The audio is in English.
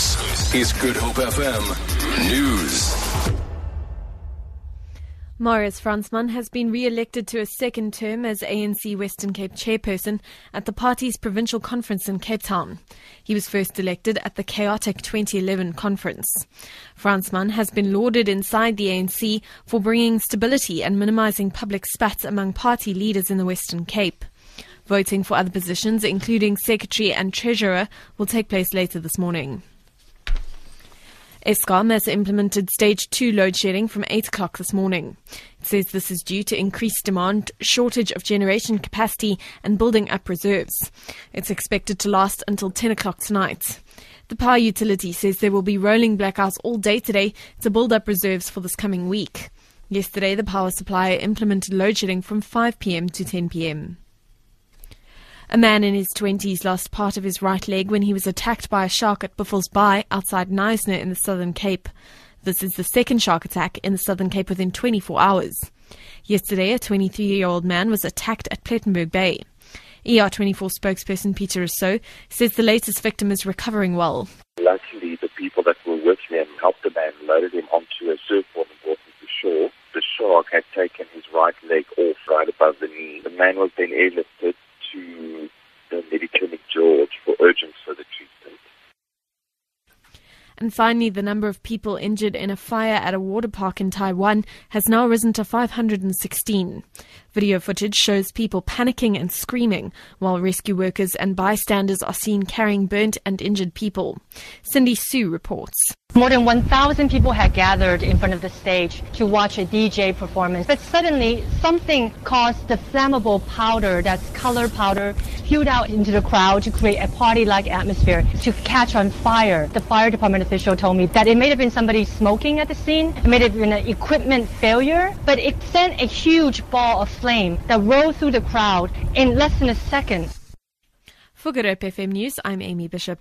This is Good Hope FM News. Marius Fransman has been re-elected to a second term as ANC Western Cape chairperson at the party's provincial conference in Cape Town. He was first elected at the chaotic 2011 conference. Fransman has been lauded inside the ANC for bringing stability and minimizing public spats among party leaders in the Western Cape. Voting for other positions, including secretary and treasurer, will take place later this morning. Eskom has implemented stage two load shedding from 8 o'clock this morning. It says this is due to increased demand, shortage of generation capacity, and building up reserves. It's expected to last until 10 o'clock tonight. The power utility says there will be rolling blackouts all day today to build up reserves for this coming week. Yesterday, the power supplier implemented load shedding from 5 pm to 10 pm. A man in his 20s lost part of his right leg when he was attacked by a shark at Buffels Bay outside Knysna in the Southern Cape. This is the second shark attack in the Southern Cape within 24 hours. Yesterday, a 23 year old man was attacked at Plettenberg Bay. ER24 spokesperson Peter Rousseau says the latest victim is recovering well. Luckily, the people that were with him helped the man, loaded him onto a surfboard and brought him to shore. The shark had taken his right leg off right above the knee. The man was then airlifted And finally, the number of people injured in a fire at a water park in Taiwan has now risen to 516. Video footage shows people panicking and screaming while rescue workers and bystanders are seen carrying burnt and injured people. Cindy Sui reports. More than 1,000 people had gathered in front of the stage to watch a DJ performance. But suddenly, something caused the flammable powder, that's color powder, spewed out into the crowd to create a party-like atmosphere to catch on fire. The fire department official told me that it may have been somebody smoking at the scene. It may have been an equipment failure, but it sent a huge ball of flame that rolled through the crowd in less than a second. For Good Hope FM News, I'm Amy Bishop.